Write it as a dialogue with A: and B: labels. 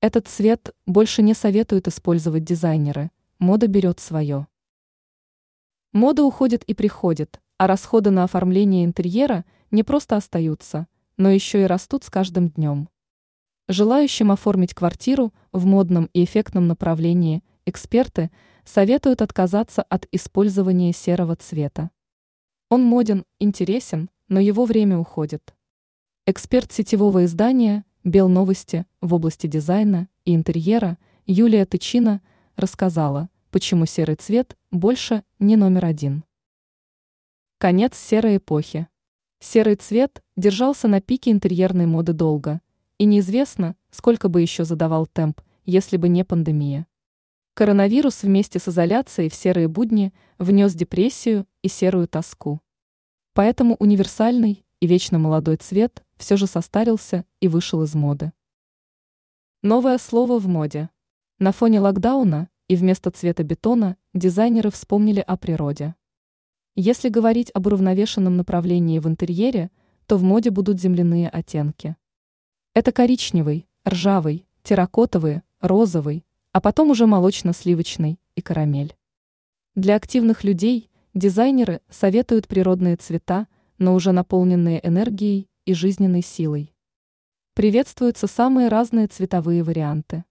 A: Этот цвет больше не советуют использовать дизайнеры, мода берет свое. Мода уходит и приходит, а расходы на оформление интерьера не просто остаются, но еще и растут с каждым днем. Желающим оформить квартиру в модном и эффектном направлении эксперты советуют отказаться от использования серого цвета. Он моден, интересен, но его время уходит. Эксперт сетевого издания Белновости в области дизайна и интерьера Юлия Тычина рассказала, почему серый цвет больше не номер один. Конец серой эпохи. Серый цвет держался на пике интерьерной моды долго, и неизвестно, сколько бы еще задавал темп, если бы не пандемия. Коронавирус вместе с изоляцией в серые будни внес депрессию и серую тоску. Поэтому универсальный и вечно молодой цвет все же состарился и вышел из моды. Новое слово в моде. На фоне локдауна и вместо цвета бетона дизайнеры вспомнили о природе. Если говорить об уравновешенном направлении в интерьере, то в моде будут земляные оттенки. Это коричневый, ржавый, терракотовый, розовый, а потом уже молочно-сливочный и карамель. Для активных людей дизайнеры советуют природные цвета, но уже наполненные энергией и жизненной силой. Приветствуются самые разные цветовые варианты.